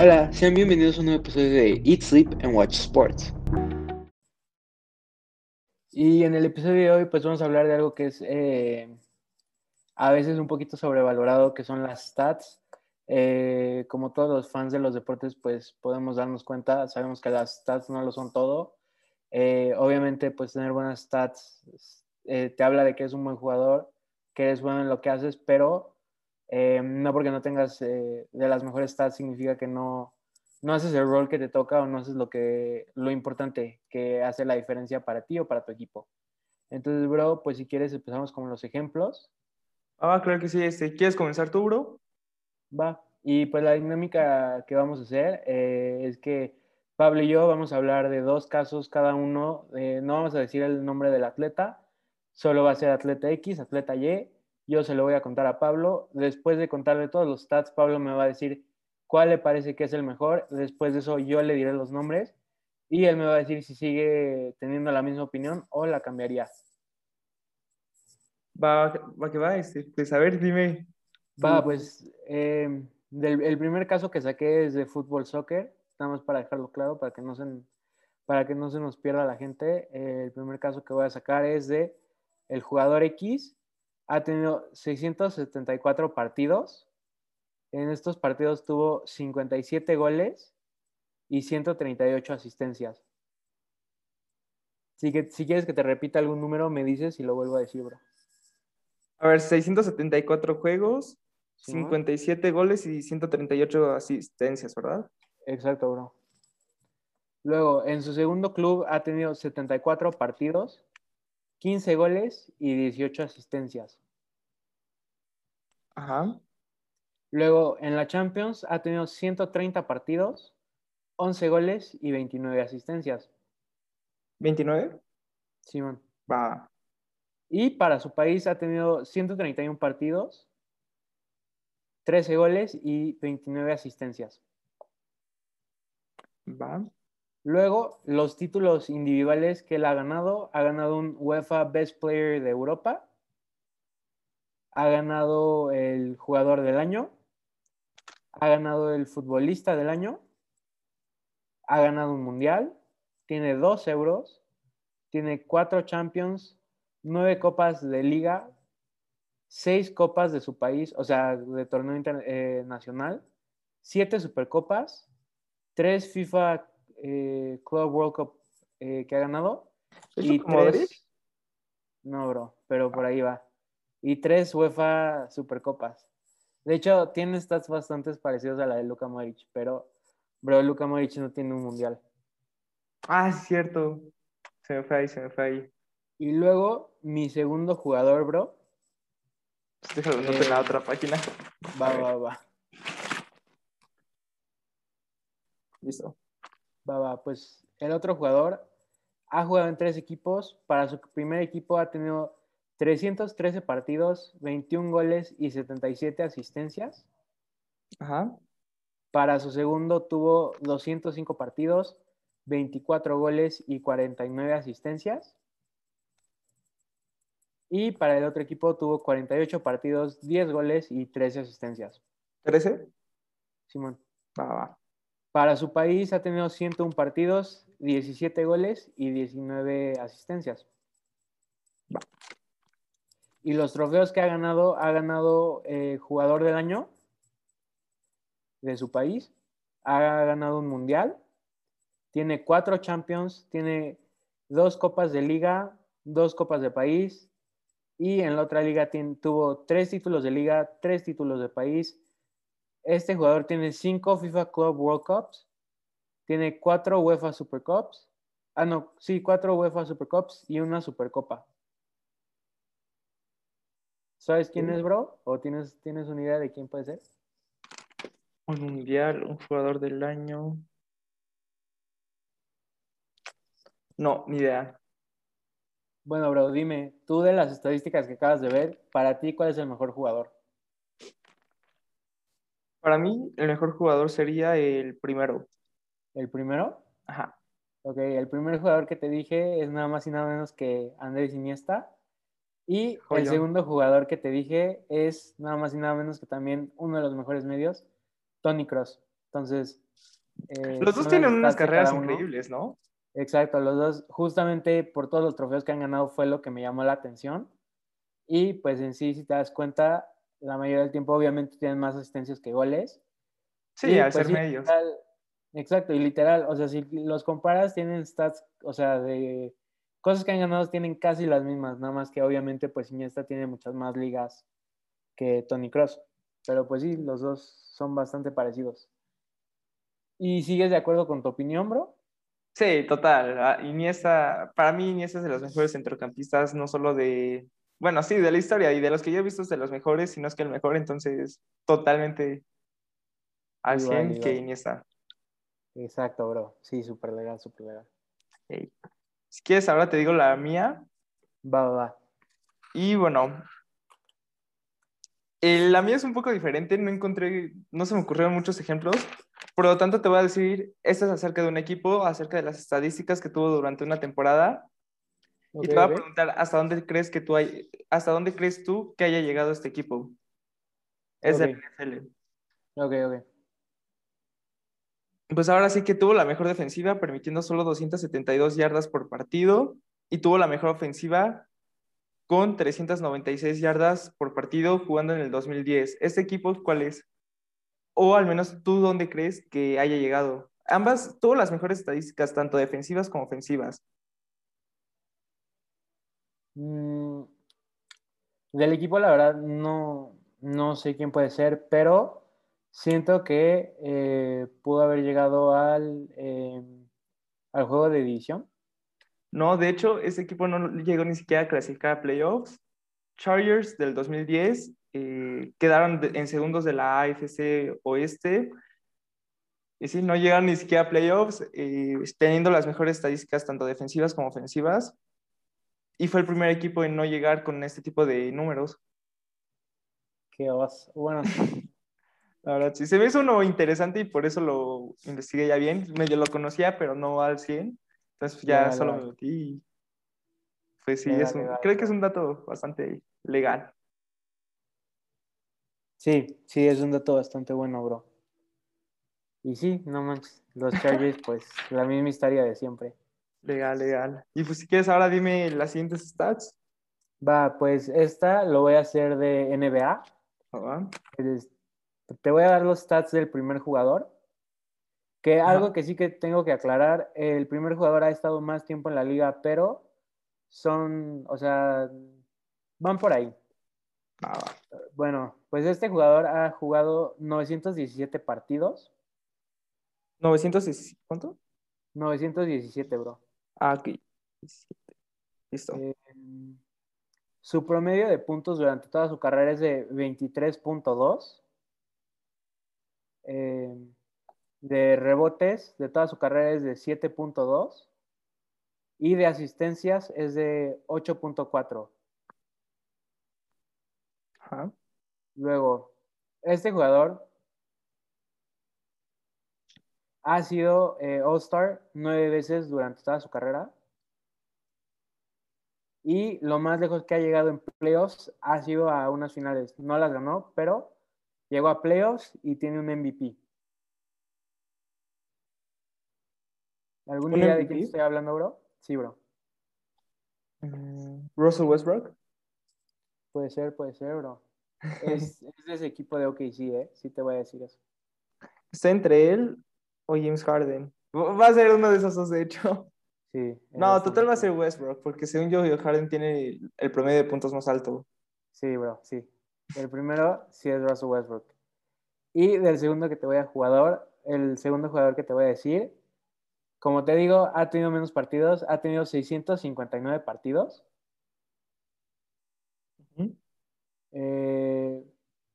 Hola, sean bienvenidos a un nuevo episodio de Eat, Sleep and Watch Sports. Y en el episodio de hoy pues vamos a hablar de algo que es eh, a veces un poquito sobrevalorado, que son las stats. Eh, como todos los fans de los deportes pues podemos darnos cuenta, sabemos que las stats no lo son todo. Eh, obviamente pues tener buenas stats te habla de que eres un buen jugador, que eres bueno en lo que haces, pero eh, no porque no tengas eh, de las mejores stats significa que no, no haces el rol que te toca o no haces lo, que, lo importante que hace la diferencia para ti o para tu equipo. Entonces, bro, pues si quieres empezamos con los ejemplos. Ah, claro que sí. Este, ¿Quieres comenzar tú, bro? Va. Y pues la dinámica que vamos a hacer eh, es que Pablo y yo vamos a hablar de dos casos cada uno. no vamos a decir el nombre del atleta, solo va a ser atleta X, atleta Y yo se lo voy a contar a Pablo. Después de contarle todos los stats, Pablo me va a decir cuál le parece que es el mejor. Después de eso yo le diré los nombres y él me va a decir si sigue teniendo la misma opinión o la cambiaría. Va, va que va, este, pues a ver, dime. Va, pues eh, el primer caso que saqué es de fútbol soccer, nada más para dejarlo claro, para que no se, para que no se nos pierda la gente. el primer caso que voy a sacar es de el jugador X ha tenido 674 partidos. En estos partidos tuvo 57 goles y 138 asistencias. Si, que, si quieres que te repita algún número, me dices y lo vuelvo a decir, bro. A ver, 674 juegos, 57 goles y 138 asistencias, ¿verdad? Exacto, bro. Luego, en su segundo club ha tenido 74 partidos, 15 goles y 18 asistencias. Ajá. Luego, en la Champions ha tenido 130 partidos, 11 goles y 29 asistencias. ¿29? Simón. Va. Y para su país ha tenido 131 partidos, 13 goles y 29 asistencias. Va. Luego, los títulos individuales que él ha ganado, ha ganado un UEFA Best Player de Europa, ha ganado el jugador del año, ha ganado el futbolista del año, ha ganado un mundial, tiene dos euros, tiene cuatro champions, nueve copas de liga, seis copas de su país, o sea, de torneo internacional, eh, siete supercopas, tres FIFA eh, Club World Cup eh, que ha ganado. y tres... No, bro, pero por ahí va. Y tres UEFA Supercopas. De hecho, tiene stats bastante parecidos a la de Luka Modric, pero, bro, Luka Modric no tiene un mundial. Ah, es cierto. Se me fue ahí, se me fue ahí. Y luego, mi segundo jugador, bro. Déjalo, no en la eh, otra página. Va, va, va. Listo. Va, va, pues el otro jugador ha jugado en tres equipos. Para su primer equipo ha tenido 313 partidos, 21 goles y 77 asistencias. Ajá. Para su segundo tuvo 205 partidos, 24 goles y 49 asistencias. Y para el otro equipo tuvo 48 partidos, 10 goles y 13 asistencias. ¿13? Simón. Va, va. Para su país ha tenido 101 partidos, 17 goles y 19 asistencias. Y los trofeos que ha ganado, ha ganado eh, jugador del año de su país, ha ganado un mundial, tiene cuatro champions, tiene dos copas de liga, dos copas de país, y en la otra liga tuvo tres títulos de liga, tres títulos de país, este jugador tiene cinco FIFA Club World Cups, tiene cuatro UEFA Super Cups, ah no, sí, cuatro UEFA Super Cups y una Supercopa. ¿Sabes quién es, bro? ¿O tienes, tienes una idea de quién puede ser? Un mundial, un jugador del año. No, ni idea. Bueno, bro, dime, tú de las estadísticas que acabas de ver, para ti, ¿cuál es el mejor jugador? Para mí, el mejor jugador sería el primero. ¿El primero? Ajá. Ok, el primer jugador que te dije es nada más y nada menos que Andrés Iniesta. Y el segundo jugador que te dije es nada más y nada menos que también uno de los mejores medios, Tony Cross. Entonces. eh, Los dos tienen unas carreras increíbles, ¿no? Exacto, los dos, justamente por todos los trofeos que han ganado fue lo que me llamó la atención. Y pues en sí, si te das cuenta, la mayoría del tiempo obviamente tienen más asistencias que goles. Sí, Y, al pues, ser sí, medios. literal- exacto, y literal, o sea, si los comparas, tienen stats, o sea, de cosas que han ganado tienen casi las mismas, nada más que obviamente pues Iniesta tiene muchas más ligas que Tony Cross. Pero pues sí, los dos son bastante parecidos. ¿Y sigues de acuerdo con tu opinión, bro? Sí, total. Iniesta, para mí Iniesta es de los mejores centrocampistas, no solo de, bueno, sí, de la historia y de los que yo he visto es de los mejores, si no es que el mejor, entonces totalmente al Igual, 100 que igual. Iniesta. Exacto, bro. Sí, súper legal, súper legal. Ok. Si quieres, ahora te digo la mía. Va, va, va. Y bueno, eh, la mía es un poco diferente, no encontré, no se me ocurrieron muchos ejemplos, por lo tanto te voy a decir, esta es acerca de un equipo, acerca de las estadísticas que tuvo durante una temporada, y te voy a preguntar hasta dónde crees que tú hay, hasta dónde crees tú que haya llegado este equipo. Es de Ok. la NFL. Ok, ok. Pues ahora sí que tuvo la mejor defensiva, permitiendo solo 272 yardas por partido, y tuvo la mejor ofensiva con 396 yardas por partido jugando en el 2010. ¿Este equipo cuál es? O al menos tú dónde crees que haya llegado. Ambas tuvo las mejores estadísticas, tanto defensivas como ofensivas. Mm, del equipo, la verdad, no, no sé quién puede ser, pero siento que eh, pudo haber llegado al, eh, al juego de división. No, de hecho, ese equipo no llegó ni siquiera a clasificar a playoffs. Chargers del 2010 eh, quedaron en segundos de la AFC Oeste. Y sí, no llegaron ni siquiera a playoffs, eh, teniendo las mejores estadísticas, tanto defensivas como ofensivas. Y fue el primer equipo en no llegar con este tipo de números. Qué os- Bueno, La verdad, sí, se me hizo uno interesante y por eso lo investigué ya bien. Medio lo conocía, pero no al 100. Entonces ya Legal, solo me metí y pues sí, Legal, es un- legal, creo que es un dato bastante legal. sí, sí, es un dato bastante bueno, bro. Y sí, no manches, los Chargers, pues la misma historia de siempre. Legal, legal. Y pues si quieres ahora dime las siguientes stats. Va, pues esta lo voy a hacer de NBA. ¿va? Es- Te voy a dar los stats del primer jugador. Que Ajá. algo que sí que tengo que aclarar, el primer jugador ha estado más tiempo en la liga, pero son, o sea, van por ahí. Va. Bueno, pues este jugador ha jugado 917 partidos. 917, ¿cuánto? 917, bro. Ah, ok. 17. Listo. Eh, su promedio de puntos durante toda su carrera es de 23.2. Eh, de rebotes de toda su carrera es de 7.2. Y de asistencias es de 8.4. Ajá. Luego, este jugador ha sido eh, All-Star nueve veces durante toda su carrera. Y lo más lejos que ha llegado en playoffs ha sido a unas finales. No las ganó, pero llegó a playoffs y tiene un MVP. ¿Alguna ¿Un idea de quién estoy hablando, bro? Sí, bro. Mm, Russell Westbrook. Puede ser, puede ser, bro. Es, es de ese equipo de OKC, ¿eh? Sí te voy a decir eso. Está entre él o James Harden. Va a ser uno de esos dos, de hecho. Sí. No, total va a ser. Westbrook, porque según yo, Harden tiene el promedio de puntos más alto. Sí, bro, sí. El primero sí es Russell Westbrook. Y del segundo que te voy a jugador, el segundo jugador que te voy a decir, como te digo, ha tenido menos partidos, ha tenido 659 partidos. Eh,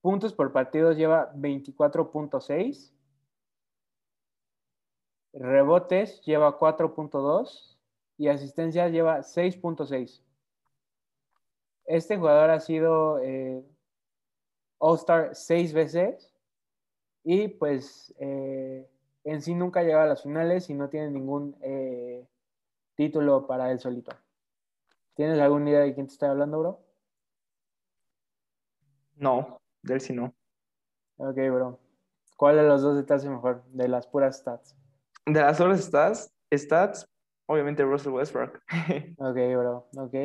puntos por partidos lleva 24.6. Rebotes lleva 4.2 y asistencias lleva 6.6. Este jugador ha sido eh, All-Star seis veces y pues eh, en sí nunca ha llegado a las finales y no tiene ningún eh, título para él solito. ¿Tienes alguna idea de quién te estoy hablando, bro? No, de él sí no. Ok, bro. ¿Cuál de los dos te hace mejor? De las puras stats. De las horas stats, stats obviamente Russell Westbrook. Ok, bro, ok.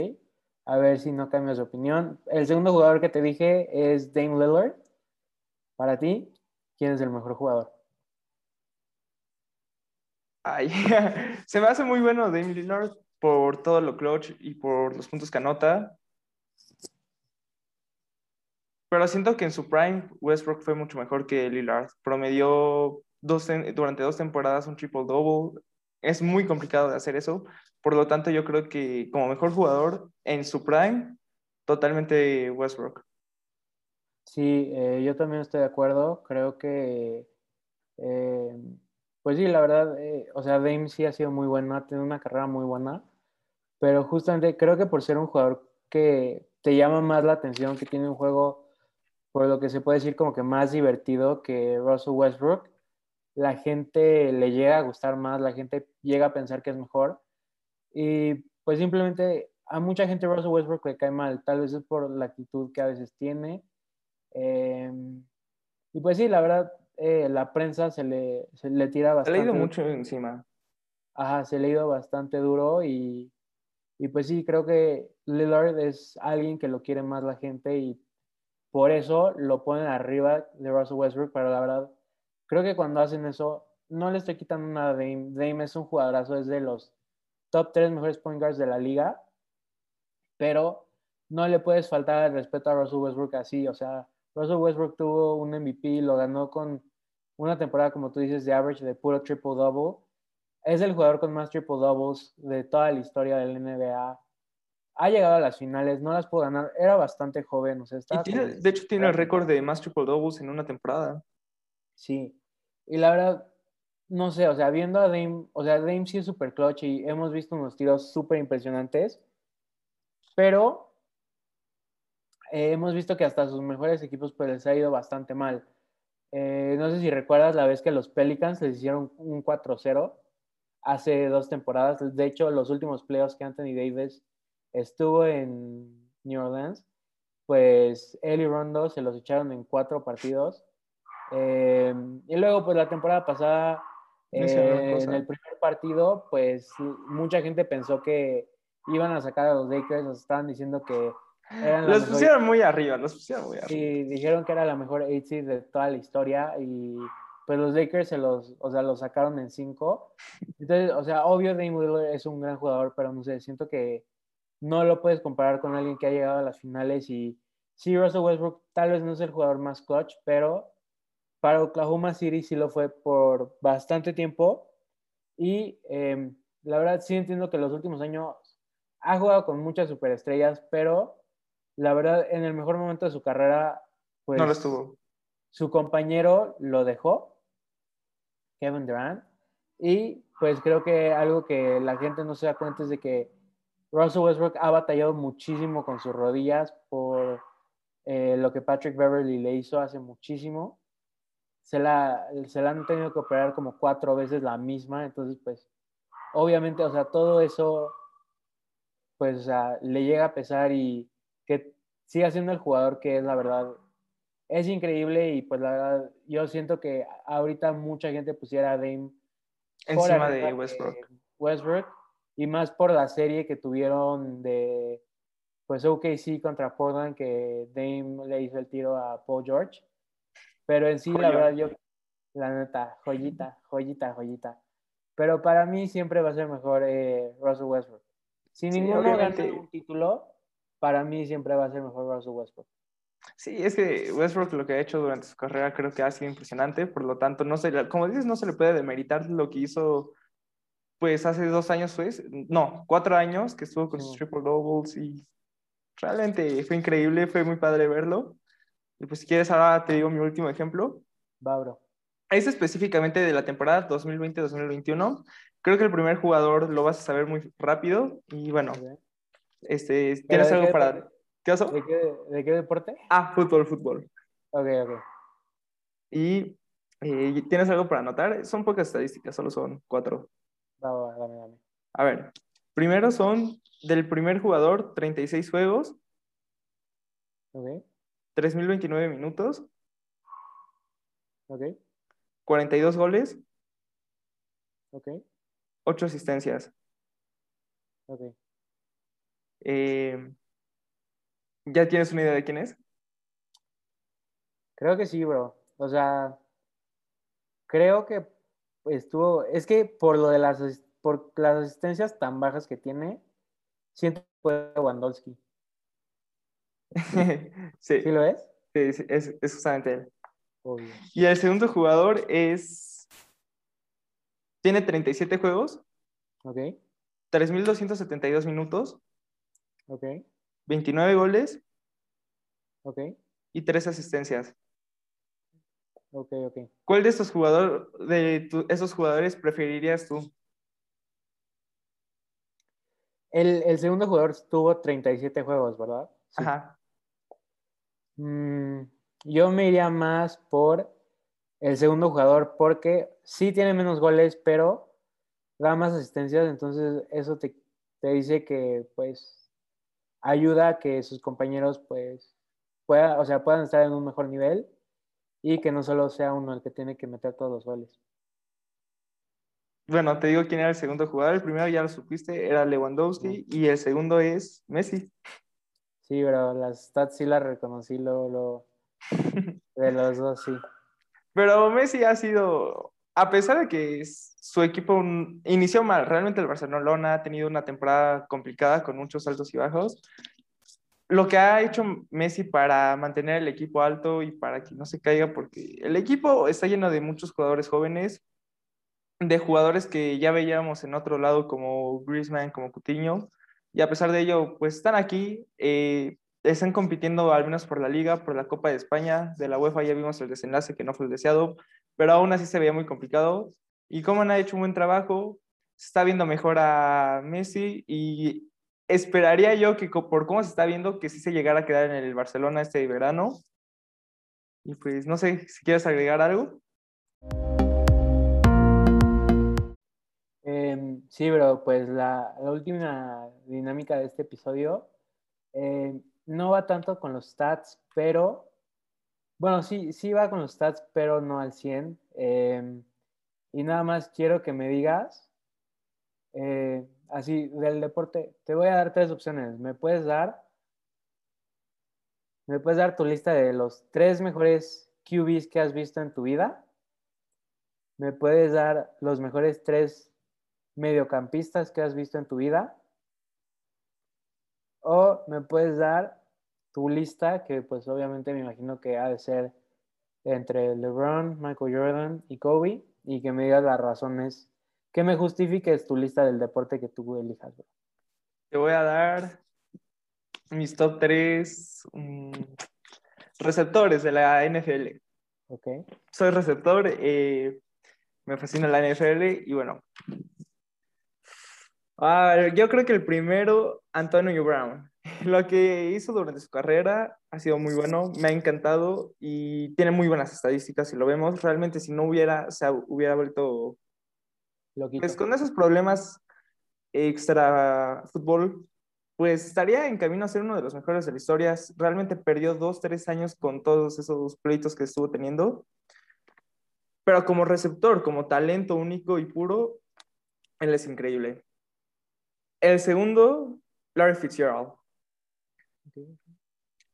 A ver si no cambias de opinión. El segundo jugador que te dije es Dame Lillard. Para ti, ¿quién es el mejor jugador? Ay, se me hace muy bueno Dame Lillard por todo lo clutch y por los puntos que anota. Pero siento que en su prime Westbrook fue mucho mejor que Lillard. Promedió dos, durante dos temporadas un triple double. Es muy complicado de hacer eso. Por lo tanto, yo creo que como mejor jugador en su prime, totalmente Westbrook. Sí, eh, yo también estoy de acuerdo. Creo que, eh, pues sí, la verdad, eh, o sea, Dame sí ha sido muy bueno, ha tenido una carrera muy buena, pero justamente creo que por ser un jugador que te llama más la atención, que tiene un juego, por lo que se puede decir como que más divertido que Russell Westbrook, la gente le llega a gustar más, la gente llega a pensar que es mejor. Y pues simplemente a mucha gente Russell Westbrook le cae mal, tal vez es por la actitud que a veces tiene. Em, y pues sí, la verdad, eh, la prensa se le, se le tira bastante. Se le ha ido mucho encima. Ajá, se le ha ido bastante duro y, y pues sí, creo que Lillard es alguien que lo quiere más la gente y por eso lo ponen arriba de Russell Westbrook, pero la verdad, creo que cuando hacen eso, no le estoy quitando nada a Dame. Dame es un jugadorazo, es de los top tres mejores point guards de la liga, pero no le puedes faltar el respeto a Russell Westbrook así, o sea, Russell Westbrook tuvo un MVP, lo ganó con una temporada, como tú dices, de average de puro triple-double. Es el jugador con más triple-doubles de toda la historia del NBA. Ha llegado a las finales, no las pudo ganar. Era bastante joven. O sea, y tiene, de hecho, tiene el récord de más triple-doubles en una temporada. Sí. Y la verdad, no sé, o sea, viendo a Dame, o sea, Dame sí es súper clutch y hemos visto unos tiros súper impresionantes. Pero eh, hemos visto que hasta sus mejores equipos pues les ha ido bastante mal. Eh, no sé si recuerdas la vez que los Pelicans les hicieron un 4-0 hace dos temporadas. De hecho, los últimos playoffs que Anthony Davis estuvo en New Orleans, pues él y Rondo se los echaron en cuatro partidos. Eh, y luego, pues la temporada pasada, en el primer partido, pues mucha gente pensó que iban a sacar a los Lakers, nos estaban diciendo que los pusieron muy arriba, los pusieron muy arriba. Y dijeron que era la mejor 8 seed de toda la historia y pues los Lakers se los, o sea, los sacaron en 5. Entonces, o sea, obvio Dame Lillard es un gran jugador, pero no sé, siento que no lo puedes comparar con alguien que ha llegado a las finales y sí, Russell Westbrook tal vez no es el jugador más clutch, pero para Oklahoma City sí lo fue por bastante tiempo y em, la verdad sí entiendo que los últimos años ha jugado con muchas superestrellas, pero la verdad, en el mejor momento de su carrera, pues. No lo estuvo. Su compañero lo dejó, Kevin Durant. Y pues creo que algo que la gente no se da cuenta es de que Russell Westbrook ha batallado muchísimo con sus rodillas por eh, lo que Patrick Beverly le hizo hace muchísimo. Se la, se la han tenido que operar como cuatro veces la misma, entonces pues obviamente, o sea, todo eso pues o sea, le llega a pesar y que siga siendo el jugador que es, la verdad, es increíble y pues la verdad, yo siento que ahorita mucha gente pusiera a Dame encima de Westbrook. Westbrook y más por la serie que tuvieron de pues OKC contra Portland que Dame le hizo el tiro a Paul George. Pero en sí, la verdad, yo, la neta, joyita, joyita, joyita. Pero para mí siempre va a ser mejor eh, Russell Westbrook. Si ninguno gana un título, para mí siempre va a ser mejor Russell Westbrook. Sí, es que Westbrook lo que ha hecho durante su carrera creo que ha sido impresionante, por lo tanto, no se, como dices, no se le puede demeritar lo que hizo pues hace dos años fue, no, cuatro años que estuvo con sus triple doubles y realmente fue increíble, fue muy padre verlo. Y pues si quieres ahora te digo mi último ejemplo. Va, bro. Es específicamente de la temporada 2020-2021. Creo que el primer jugador lo vas a saber muy rápido y bueno, este, ¿Tienes algo para...? ¿Qué pasó? ¿De qué, deporte? Ah, fútbol, fútbol. Ok, ok. Y eh, ¿tienes algo para anotar? Son pocas estadísticas, solo son cuatro. Va, dame, dame. A ver, primero son del primer jugador, 36 juegos. Ok. 3.029 minutos. Ok. 42 goles, Ok, 8 asistencias. ok. Eh, ¿Ya tienes una idea de quién es? Creo que sí, bro. O sea, creo que estuvo. Es que por lo de las por las asistencias tan bajas que tiene, siento que fue Lewandowski. sí, ¿Sí lo es? sí, sí, es, es justamente él. Obvio. Y el segundo jugador es. Tiene 37 juegos, Ok, 3.272 minutos, ok, 29 goles ok, y 3 asistencias. ok, ok. ¿Cuál de estos jugadores, de tu- esos jugadores preferirías tú? El, el segundo jugador tuvo 37 juegos, ¿verdad? Sí. Ajá. Mm, yo me iría más por el segundo jugador porque sí tiene menos goles, pero da más asistencias, entonces eso te, te dice que pues ayuda a que sus compañeros pues puedan, o sea, puedan estar en un mejor nivel y que no solo sea uno el que tiene que meter todos los goles. Bueno, te digo quién era el segundo jugador. El primero ya lo supiste, era Lewandowski, y el segundo es Messi. Sí, pero las stats sí las reconocí luego, luego. de los dos, sí. Pero Messi ha sido, a pesar de que su equipo inició mal, realmente el Barcelona ha tenido una temporada complicada con muchos altos y bajos. Lo que ha hecho Messi para mantener el equipo alto y para que no se caiga, porque el equipo está lleno de muchos jugadores jóvenes, de jugadores que ya veíamos en otro lado como Griezmann, como Coutinho, y a pesar de ello, pues están aquí, eh, están compitiendo al menos por la Liga, por la Copa de España, de la UEFA ya vimos el desenlace que no fue el deseado, pero aún así se veía muy complicado. Y como han hecho un buen trabajo, se está viendo mejor a Messi y esperaría yo que por cómo se está viendo que sí se llegara a quedar en el Barcelona este verano. Y pues no sé si quieres agregar algo. Em, sí, bro, pues la, última dinámica de este episodio eh, no va tanto con los stats, pero bueno, sí, sí va con los stats, pero no al 100. Em, y nada más quiero que me digas, eh, así, del deporte, te voy a dar tres opciones. ¿Me puedes dar, me puedes dar tu lista de los tres mejores QBs que has visto en tu vida? ¿Me puedes dar los mejores tres mediocampistas que has visto en tu vida? ¿O me puedes dar tu lista, que pues obviamente me imagino que ha de ser entre LeBron, Michael Jordan y Kobe, y que me digas las razones, que me justifiques tu lista del deporte que tú elijas. bro. Te voy a dar mis top tres receptores de la NFL. ¿Ok? Soy receptor, eh, me fascina la NFL y bueno. Ah, yo creo que el primero, Antonio Brown. Lo que hizo durante su carrera ha sido muy bueno, me ha encantado y tiene muy buenas estadísticas si lo vemos. Realmente si no hubiera, se hubiera vuelto Loquito. pues con esos problemas extra fútbol, pues estaría en camino a ser uno de los mejores de la historia. Realmente perdió dos, tres años con todos esos pleitos que estuvo teniendo. Pero como receptor, como talento único y puro, él es increíble. El segundo, Larry Fitzgerald.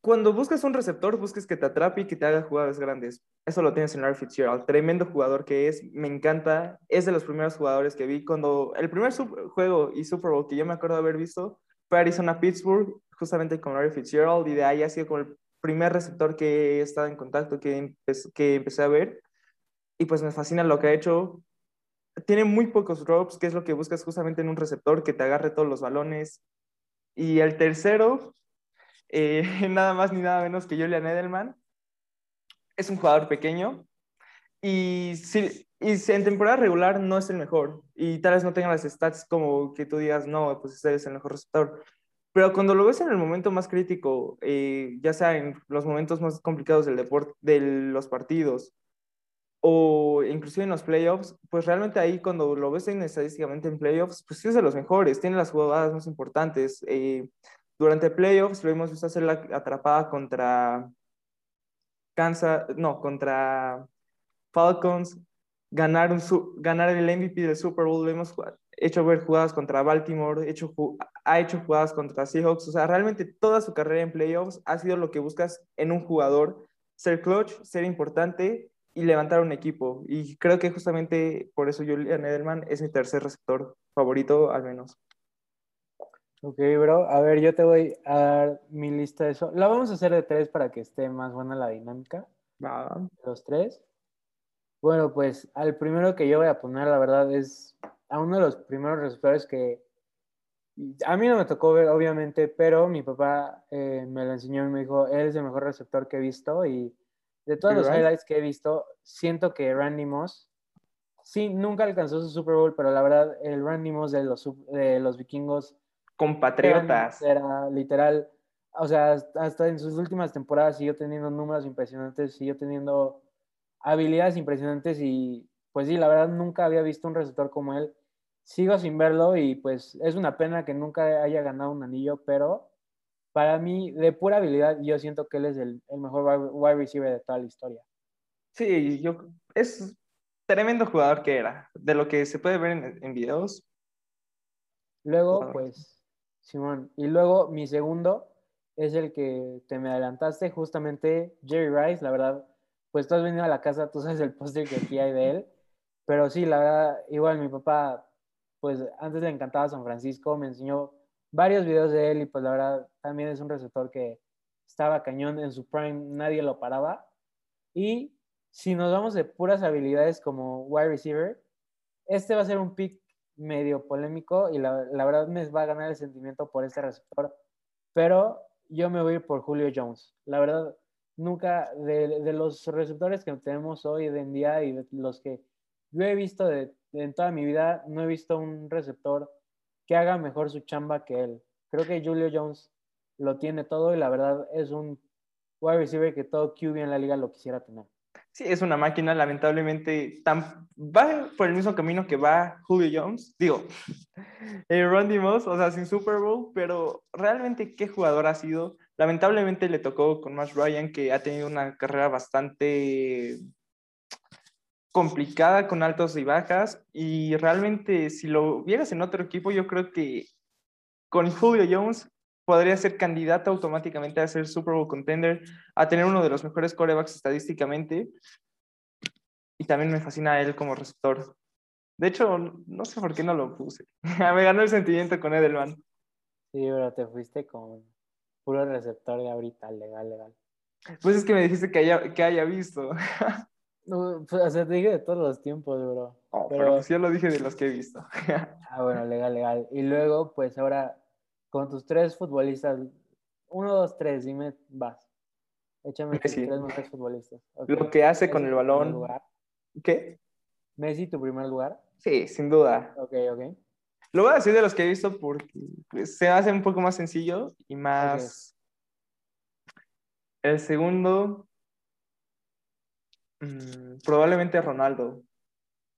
Cuando buscas un receptor, busques que te atrape y que te haga jugadas grandes. Eso lo tienes en Larry Fitzgerald. Tremendo jugador que es, me encanta. Es de los primeros jugadores que vi cuando el primer juego y Super Bowl que yo me acuerdo de haber visto fue Arizona-Pittsburgh, justamente con Larry Fitzgerald, y de ahí ha sido como el primer receptor que he estado en contacto, que, empe- que empecé a ver. Y pues me fascina lo que ha hecho. Tiene muy pocos drops, que es lo que buscas justamente en un receptor, que te agarre todos los balones. Y el tercero, eh, nada más ni nada menos que Julian Edelman. Es un jugador pequeño y, si, y en temporada regular no es el mejor y tal vez no tenga las stats como que tú digas, no, pues este es el mejor receptor. Pero cuando lo ves en el momento más crítico, eh, ya sea en los momentos más complicados del deporte, de los partidos, o inclusive en los playoffs, pues realmente ahí cuando lo ves en, estadísticamente en playoffs, pues es de los mejores, tiene las jugadas más importantes. Eh, durante playoffs lo hemos visto hacer la atrapada contra Kansas, no, contra Falcons, ganar, un, ganar el MVP del Super Bowl, hemos hecho ver jugadas contra Baltimore, hecho, ha hecho jugadas contra Seahawks, o sea, realmente toda su carrera en playoffs ha sido lo que buscas en un jugador, ser clutch, ser importante y levantar un equipo. Y creo que justamente por eso Julian Edelman es mi tercer receptor favorito, al menos. Ok, bro. A ver, yo te voy a dar mi lista de eso. La vamos a hacer de tres para que esté más buena la dinámica. Los tres. Bueno, pues al primero que yo voy a poner, la verdad, es a uno de los primeros receptores que a mí no me tocó ver, obviamente, pero mi papá eh, me lo enseñó y me dijo, él es el mejor receptor que he visto y de todos los highlights que he visto, siento que Randy Moss, sí, nunca alcanzó su Super Bowl, pero la verdad, el Randy Moss de los, de los vikingos compatriotas. Era, literal, o sea, hasta en sus últimas temporadas siguió teniendo números impresionantes, siguió teniendo habilidades impresionantes y pues sí, la verdad nunca había visto un receptor como él. Sigo sin verlo y pues es una pena que nunca haya ganado un anillo, pero para mí, de pura habilidad, yo siento que él es el, mejor wide receiver de toda la historia. Sí, yo, es tremendo jugador que era, de lo que se puede ver en, en videos. Luego, pues, Simón. Y luego mi segundo es el que te me adelantaste, justamente Jerry Rice, la verdad, pues tú has venido a la casa, tú sabes el póster que aquí hay de él, pero sí, la verdad, igual mi papá, pues antes le encantaba San Francisco, me enseñó varios videos de él y pues la verdad también es un receptor que estaba cañón en su prime, nadie lo paraba. Y si nos vamos de puras habilidades como wide receiver, este va a ser un pick medio polémico y la, verdad me va a ganar el sentimiento por este receptor, pero yo me voy por Julio Jones. La verdad, nunca, de, los receptores que tenemos hoy en día y de los que yo he visto de, en toda mi vida, no he visto un receptor que haga mejor su chamba que él. Creo que Julio Jones lo tiene todo y la verdad es un wide receiver que todo QB en la liga lo quisiera tener. Sí, es una máquina, lamentablemente tan, va por el mismo camino que va Julio Jones, digo, eh, Randy Moss, o sea, sin Super Bowl, pero realmente qué jugador ha sido. Lamentablemente le tocó con Matt Ryan, que ha tenido una carrera bastante complicada con altos y bajas, y realmente si lo vieras en otro equipo, yo creo que con Julio Jones podría ser candidato automáticamente a ser Super Bowl contender, a tener uno de los mejores corebacks estadísticamente. Y también me fascina él como receptor. De hecho, no sé por qué no lo puse. me ganó el sentimiento con Edelman. Sí, pero te fuiste con puro receptor de ahorita, legal, legal. Pues es que me dijiste que haya, que haya visto. no, pues, o sea, te dije de todos los tiempos, bro. pero, sí, yo lo dije de los que he visto. ah, bueno, legal, legal. Y luego, pues ahora con tus tres futbolistas, uno, dos, tres, dime, vas. Échame tus tres mejores futbolistas. Lo que hace con el balón. ¿Qué? Messi, tu primer lugar. Sí, sin duda. Ok, ok. Lo voy a decir de los que he visto porque pues, se hace un poco más sencillo y más. El segundo, mm, probablemente Ronaldo.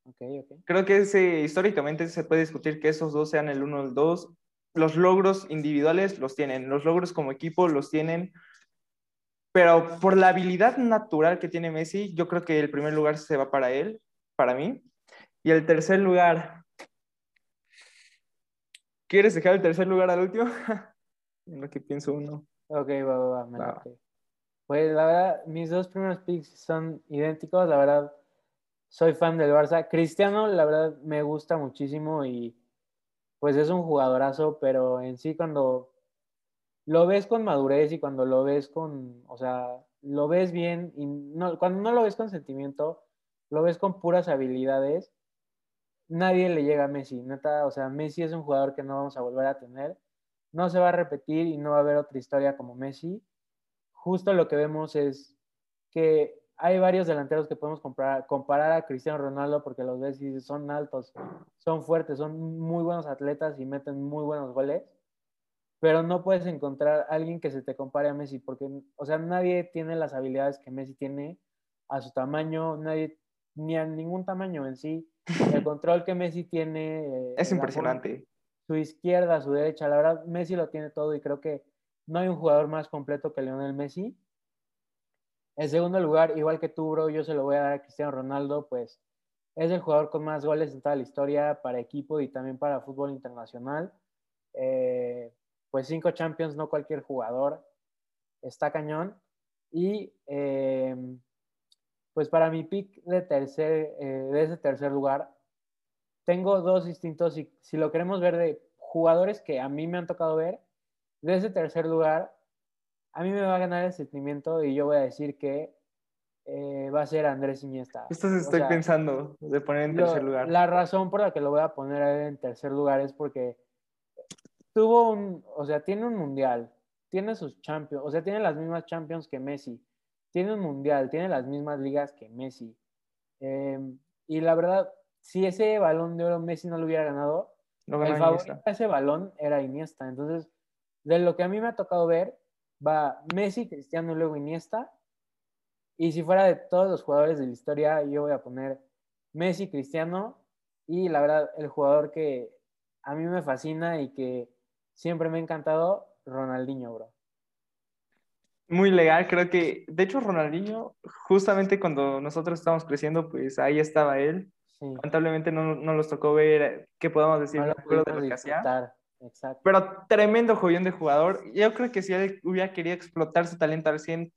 Okay, okay. Creo que ese, históricamente se puede discutir que esos dos sean el uno o el dos los logros individuales los tienen, los logros como equipo los tienen, pero por la habilidad natural que tiene Messi, yo creo que el primer lugar se va para él, para mí. Y el tercer lugar, ¿quieres dejar el tercer lugar al último? en lo que pienso uno. Ok, va, va, va. Pues la verdad, mis dos primeros picks son idénticos, la verdad, soy fan del Barça. Cristiano, la verdad, me gusta muchísimo y pues es un jugadorazo, pero en sí cuando lo ves con madurez y cuando lo ves con, o sea, lo ves bien y cuando no lo ves con sentimiento, lo ves con puras habilidades, nadie le llega a Messi, neta, o sea, Messi es un jugador que no vamos a volver a tener, no se va a repetir y no va a haber otra historia como Messi. Justo lo que vemos es que hay varios delanteros que podemos comparar, comparar a Cristiano Ronaldo porque los ves y son altos, son fuertes, son muy buenos atletas y meten muy buenos goles, pero no puedes encontrar a alguien que se te compare a Messi porque, o sea, nadie tiene las habilidades que Messi tiene a su tamaño, nadie, ni a ningún tamaño en sí. El control que Messi tiene... Eh, es impresionante. su izquierda, su derecha, la verdad, Messi lo tiene todo y creo que no hay un jugador más completo que Lionel Messi en segundo lugar, igual que tú, bro, yo se lo voy a dar a Cristiano Ronaldo, pues Es el jugador con más goles en toda la historia para equipo y también para fútbol internacional. Eh, pues cinco Champions, no cualquier jugador. Está cañón. Y eh, pues para mi pick de, tercer, eh, ese tercer lugar, tengo dos distintos, si lo queremos ver de jugadores que a mí me han tocado ver, de ese tercer lugar, a mí me va a ganar el sentimiento y yo voy a decir que eh, va a ser Andrés Iniesta. Esto se estoy pensando de poner en tercer lugar. La razón por la que lo voy a poner en tercer lugar es porque tuvo un, o sea, tiene un mundial, tiene sus champions, o sea, tiene las mismas champions que Messi, tiene un mundial, tiene las mismas ligas que Messi. Em, y la verdad, si ese balón de oro Messi no lo hubiera ganado, el favorito a ese balón era Iniesta. Entonces, de lo que a mí me ha tocado ver, va Messi, Cristiano y luego Iniesta. Y si fuera de todos los jugadores de la historia, yo voy a poner Messi, Cristiano y la verdad, el jugador que a mí me fascina y que siempre me ha encantado, Ronaldinho, bro. Muy legal, creo que, de hecho, Ronaldinho, justamente cuando nosotros estábamos creciendo, pues ahí estaba él. Lamentablemente no, no los tocó ver, ¿qué podemos decir? de lo que hacía. Exacto. Pero tremendo joyón de jugador. Yo creo que si él hubiera querido explotar su talento al 100,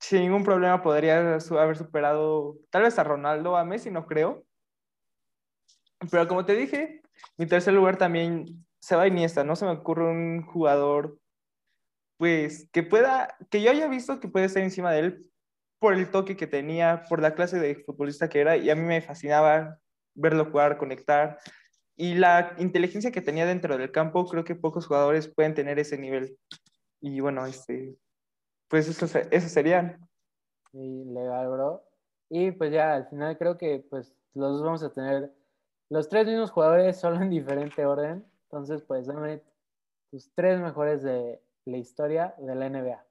sin ningún problema podría haber superado tal vez a Ronaldo, a Messi, no creo. Pero como te dije, mi tercer lugar también se va a Iniesta. No se me ocurre un jugador, pues, que pueda, que yo haya visto que puede estar encima de él por el toque que tenía, por la clase de futbolista que era, y a mí me fascinaba verlo jugar, conectar. Y la inteligencia que tenía dentro del campo, creo que pocos jugadores pueden tener ese nivel. Y bueno, este, pues eso, eso serían. Y legal, bro. Y pues ya al final creo que pues los dos vamos a tener los tres mismos jugadores solo en diferente orden. Entonces, pues dame tus tres mejores de la historia de la NBA.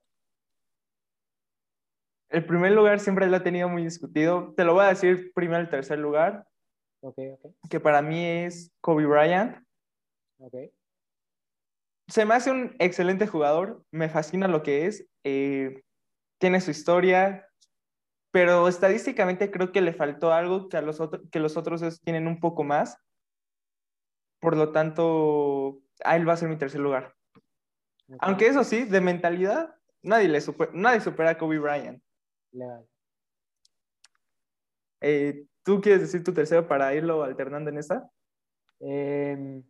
El primer lugar siempre lo he tenido muy discutido. Te lo voy a decir primero el tercer lugar. Que para mí es Kobe Bryant. Se me hace un excelente jugador. Me fascina lo que es. Eh, tiene su historia. Pero estadísticamente creo que le faltó algo que, a los, que los otros tienen un poco más. Por lo tanto, a él va a ser mi tercer lugar. Aunque eso sí, de mentalidad, nadie, le nadie supera a Kobe Bryant. Legal. Eh, ¿Tú quieres decir tu tercero para irlo alternando en esta? Em,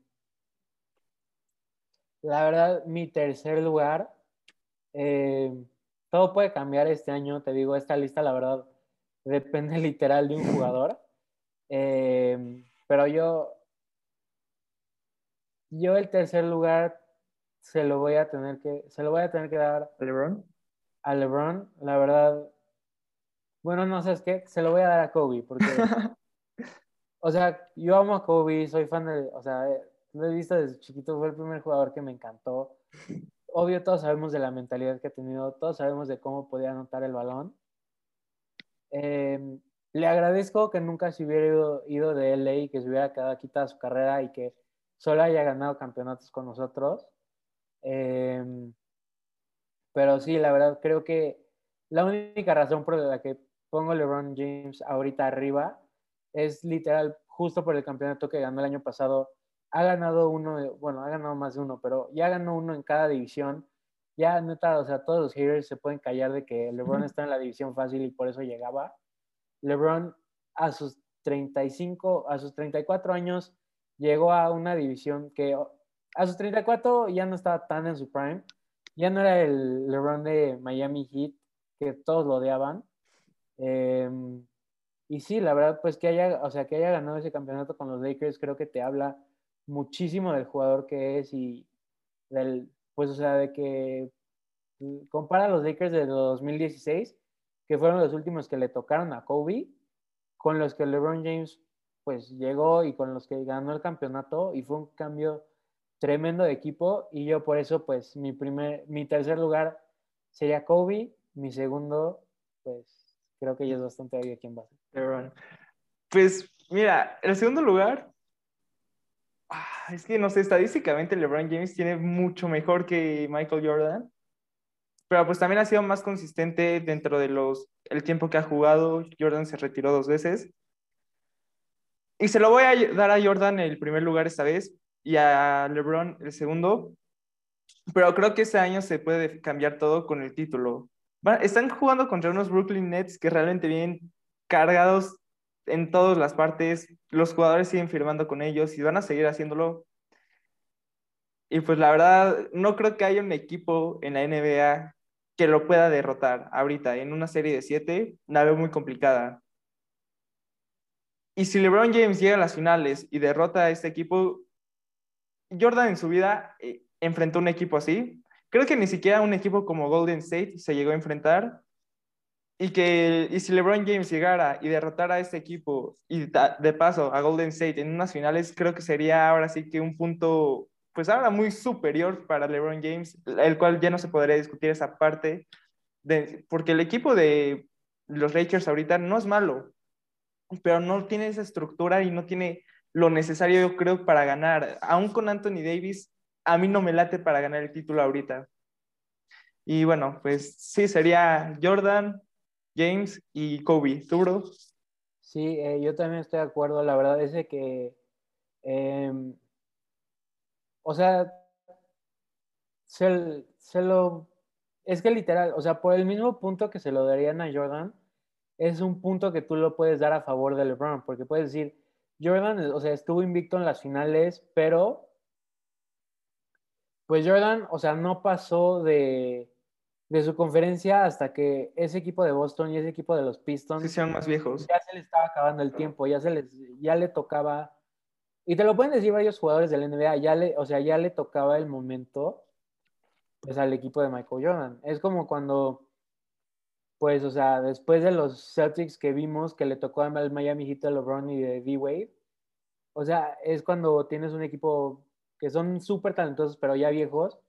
la verdad, mi tercer lugar, em, todo puede cambiar este año, te digo, esta lista, la verdad, depende literal de un jugador. Em, pero yo, yo el tercer lugar se lo voy a tener que, se lo voy a tener que dar a LeBron. A LeBron, la verdad, bueno, no sé, es que se lo voy a dar a Kobe, porque, o sea, yo amo a Kobe, soy fan de, o sea, eh, lo he visto desde chiquito, fue el primer jugador que me encantó. Obvio, todos sabemos de la mentalidad que ha tenido, todos sabemos de cómo podía anotar el balón. Em, le agradezco que nunca se hubiera ido, ido de LA y que se hubiera quedado quitado su carrera y que solo haya ganado campeonatos con nosotros. Em, pero sí, la verdad, creo que la única razón por la que pongo LeBron James ahorita arriba, es literal justo por el campeonato que ganó el año pasado. Ha ganado uno, bueno, ha ganado más de uno, pero ya ganó uno en cada división. Ya neta, o sea, todos los haters se pueden callar de que LeBron está en la división fácil y por eso llegaba. LeBron a sus 35, a sus 34 años llegó a una división que a sus 34 ya no estaba tan en su prime. Ya no era el LeBron de Miami Heat que todos lo odiaban Em, y sí, la verdad, pues que haya, o sea, que haya ganado ese campeonato con los Lakers, creo que te habla muchísimo del jugador que es y del, pues, o sea, de que compara a los Lakers de 2016, que fueron los últimos que le tocaron a Kobe, con los que LeBron James, pues, llegó y con los que ganó el campeonato y fue un cambio tremendo de equipo y yo por eso, pues, mi primer, mi tercer lugar sería Kobe, mi segundo, pues, creo que ya es bastante obvio quién va a ser. Pues mira, el segundo lugar, ah, es que no sé, estadísticamente LeBron James tiene mucho mejor que Michael Jordan, pero pues también ha sido más consistente dentro de los el tiempo que ha jugado. Jordan se retiró dos veces. Y se lo voy a dar a Jordan el primer lugar esta vez y a LeBron el segundo. Pero creo que este año se puede cambiar todo con el título. Están jugando contra unos Brooklyn Nets que realmente vienen cargados en todas las partes. Los jugadores siguen firmando con ellos y van a seguir haciéndolo. Y pues la verdad, no creo que haya un equipo en la NBA que lo pueda derrotar ahorita en una serie de siete. La muy complicada. Y si LeBron James llega a las finales y derrota a este equipo, Jordan en su vida eh, enfrentó un equipo así. Creo que ni siquiera un equipo como Golden State se llegó a enfrentar. Y que y si LeBron James llegara y derrotara a este equipo y de paso a Golden State en unas finales, creo que sería ahora sí que un punto, pues ahora muy superior para LeBron James, el cual ya no se podría discutir esa parte, de, porque el equipo de los Lakers ahorita no es malo, pero no tiene esa estructura y no tiene lo necesario, yo creo, para ganar. Aún con Anthony Davis, a mí no me late para ganar el título ahorita. Y bueno, pues sí, sería Jordan, James y Kobe. ¿Tú, bro? Sí, eh, yo también estoy de acuerdo. La verdad es que, em, o sea, se, se, lo, es que literal, o sea, por el mismo punto que se lo darían a Jordan, es un punto que tú lo puedes dar a favor de LeBron, porque puedes decir, Jordan, o sea, estuvo invicto en las finales, pero pues Jordan, o sea, no pasó de, de su conferencia hasta que ese equipo de Boston y ese equipo de los Pistons sí, sean más viejos. Ya se le estaba acabando el tiempo, ya se les ya le tocaba y te lo pueden decir varios jugadores del NBA, ya le, o sea, ya le tocaba el momento pues al equipo de Michael Jordan. Es como cuando pues, o sea, después de los Celtics que vimos que le tocó al Miami Heat de LeBron y de D-Wade, o sea, es cuando tienes un equipo que son súper talentosos, pero ya viejos,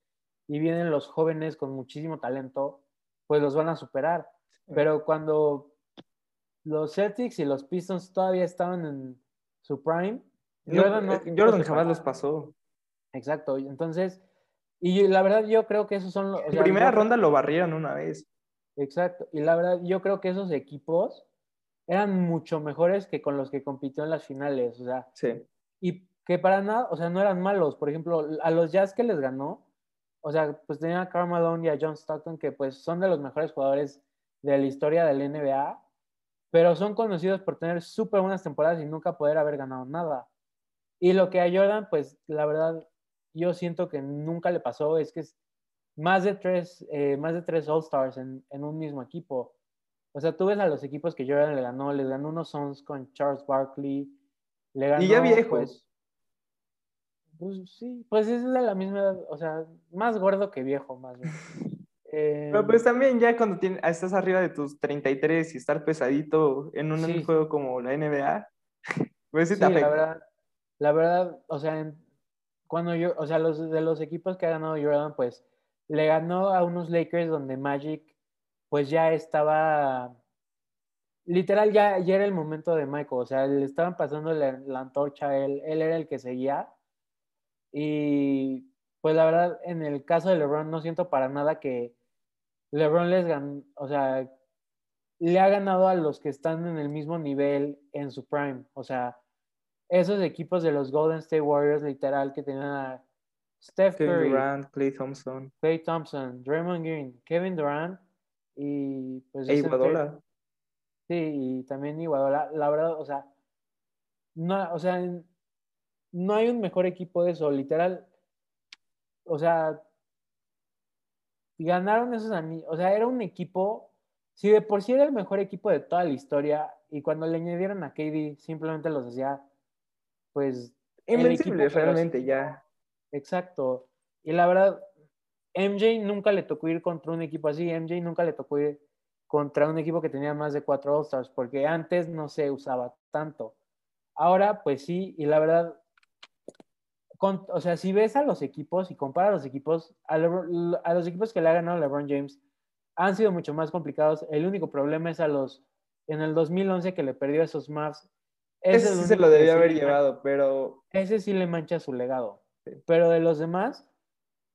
y vienen los jóvenes con muchísimo talento, pues los van a superar. Pero cuando los Celtics y los Pistons todavía estaban en su prime, Jordan, no, eh, Jordan jamás los pasó. Exacto, entonces, y la verdad yo creo que esos son los... En primera ronda lo barrieron una vez. Exacto. Y la verdad, yo creo que esos equipos eran mucho mejores que con los que compitió en las finales. O sea, sí. y que para nada, o sea, no eran malos. Por ejemplo, a los Jazz que les ganó, o sea, pues tenían a Karl Malone y a John Stockton, que pues son de los mejores jugadores de la historia del NBA, pero son conocidos por tener súper buenas temporadas y nunca poder haber ganado nada. Y lo que a Jordan, pues la verdad, yo siento que nunca le pasó, es que es, más de tres, eh, más de tres All-Stars en, en, un mismo equipo. O sea, tú ves a los equipos que Jordan le ganó, les ganó unos Suns con Charles Barkley, le ganó, y ya viejos. Pues, pues, sí, pues es de la misma edad, o sea, más gordo que viejo, más bien. Eh, Pero pues también ya cuando tienes, estás arriba de tus 33 y estar pesadito en un sí. juego como la NBA, pues sí, sí te afecta. La verdad, la verdad, o sea, cuando yo, o sea, los de los equipos que ha ganado Jordan, pues le ganó a unos Lakers donde Magic pues ya estaba, literal ya, ya era el momento de Michael, o sea, le estaban pasando la, la antorcha a él, él era el que seguía. Y pues la verdad, en el caso de LeBron no siento para nada que LeBron les ganó, o sea, le ha ganado a los que están en el mismo nivel en su prime, o sea, esos equipos de los Golden State Warriors literal que tenían a Steph Kevin Curry, Durant, Clay Thompson, Clay Thompson, Draymond Green, Kevin Durant y pues e Iguadola. Sí, y también Iguadola. La verdad, o sea, no, o sea, no hay un mejor equipo de eso, literal. O sea, ganaron esos anillos. O sea, era un equipo, si de por sí era el mejor equipo de toda la historia, y cuando le añadieron a KD, simplemente los hacía, pues. Invencibles, realmente, ya. Exacto. Y la verdad, MJ nunca le tocó ir contra un equipo así. MJ nunca le tocó ir contra un equipo que tenía más de cuatro All-Stars, porque antes no se usaba tanto. Ahora, pues sí, y la verdad, con, o sea, si ves a los equipos y comparas los equipos, a, Lebron, a, los equipos que le ha ganado LeBron James, han sido mucho más complicados. El único problema es a los, en el 2011 que le perdió a esos Mavs. Ese, ese sí se lo debía haber llevado, pero... Ese sí le mancha su legado. Pero de los demás,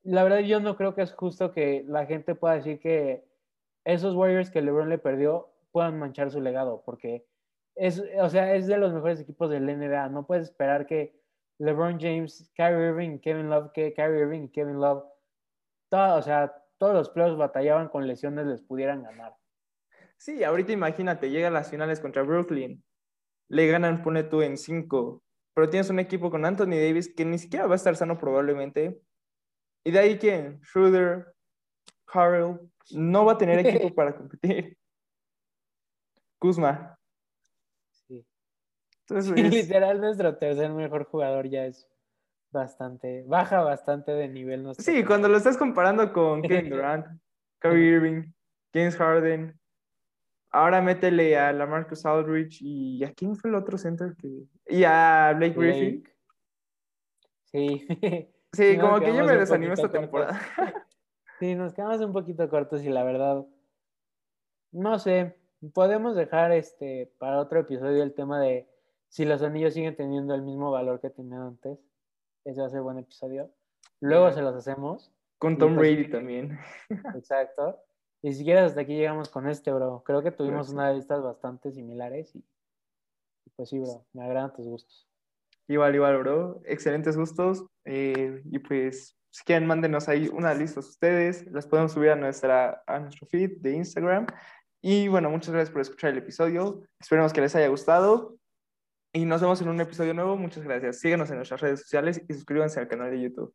la verdad yo no creo que es justo que la gente pueda decir que esos Warriors que LeBron le perdió puedan manchar su legado, porque es, o sea, es de los mejores equipos del NBA. No puedes esperar que LeBron James, Kyrie Irving, Kevin Love, que Kyrie Irving y Kevin Love, todo, o sea, todos los playoffs batallaban con lesiones, les pudieran ganar. Sí, ahorita imagínate, llega a las finales contra Brooklyn, le ganan, pone tú en cinco, pero tienes un equipo con Anthony Davis que ni siquiera va a estar sano probablemente. Y de ahí quién, Schroeder, Harrell, no va a tener equipo para competir. Kuzma. Entonces, Sí, es- literal, nuestro tercer mejor jugador ya es bastante, baja bastante de nivel. nuestro sí, cuando lo estás comparando con Kevin Durant, Kyrie Irving, James Harden, ahora métele a Lamarcus Aldridge y a quién fue el otro center que y a Blake Griffin. Blake. Sí. Sí, como que yo me desanimé esta temporada. Sí, nos quedamos un poquito cortos y la verdad, no sé, podemos dejar este para otro episodio el tema de si los anillos siguen teniendo el mismo valor que tenían antes. Ese va a ser buen episodio. Luego se los hacemos. Con Tom pues- Brady también. Exacto. Y si quieres, hasta aquí llegamos con este, bro. Creo que tuvimos Gracias. una de listas bastante similares y, y pues sí, bro, me agradan tus gustos. Igual, igual, bro. Excelentes gustos. eh, y pues, si quieren, mándenos ahí unas listas ustedes. Las podemos subir a, nuestra, a nuestro feed de Instagram. Y bueno, muchas gracias por escuchar el episodio. Esperemos que les haya gustado. Y nos vemos en un episodio nuevo. Muchas gracias. Síguenos en nuestras redes sociales y suscríbanse al canal de YouTube.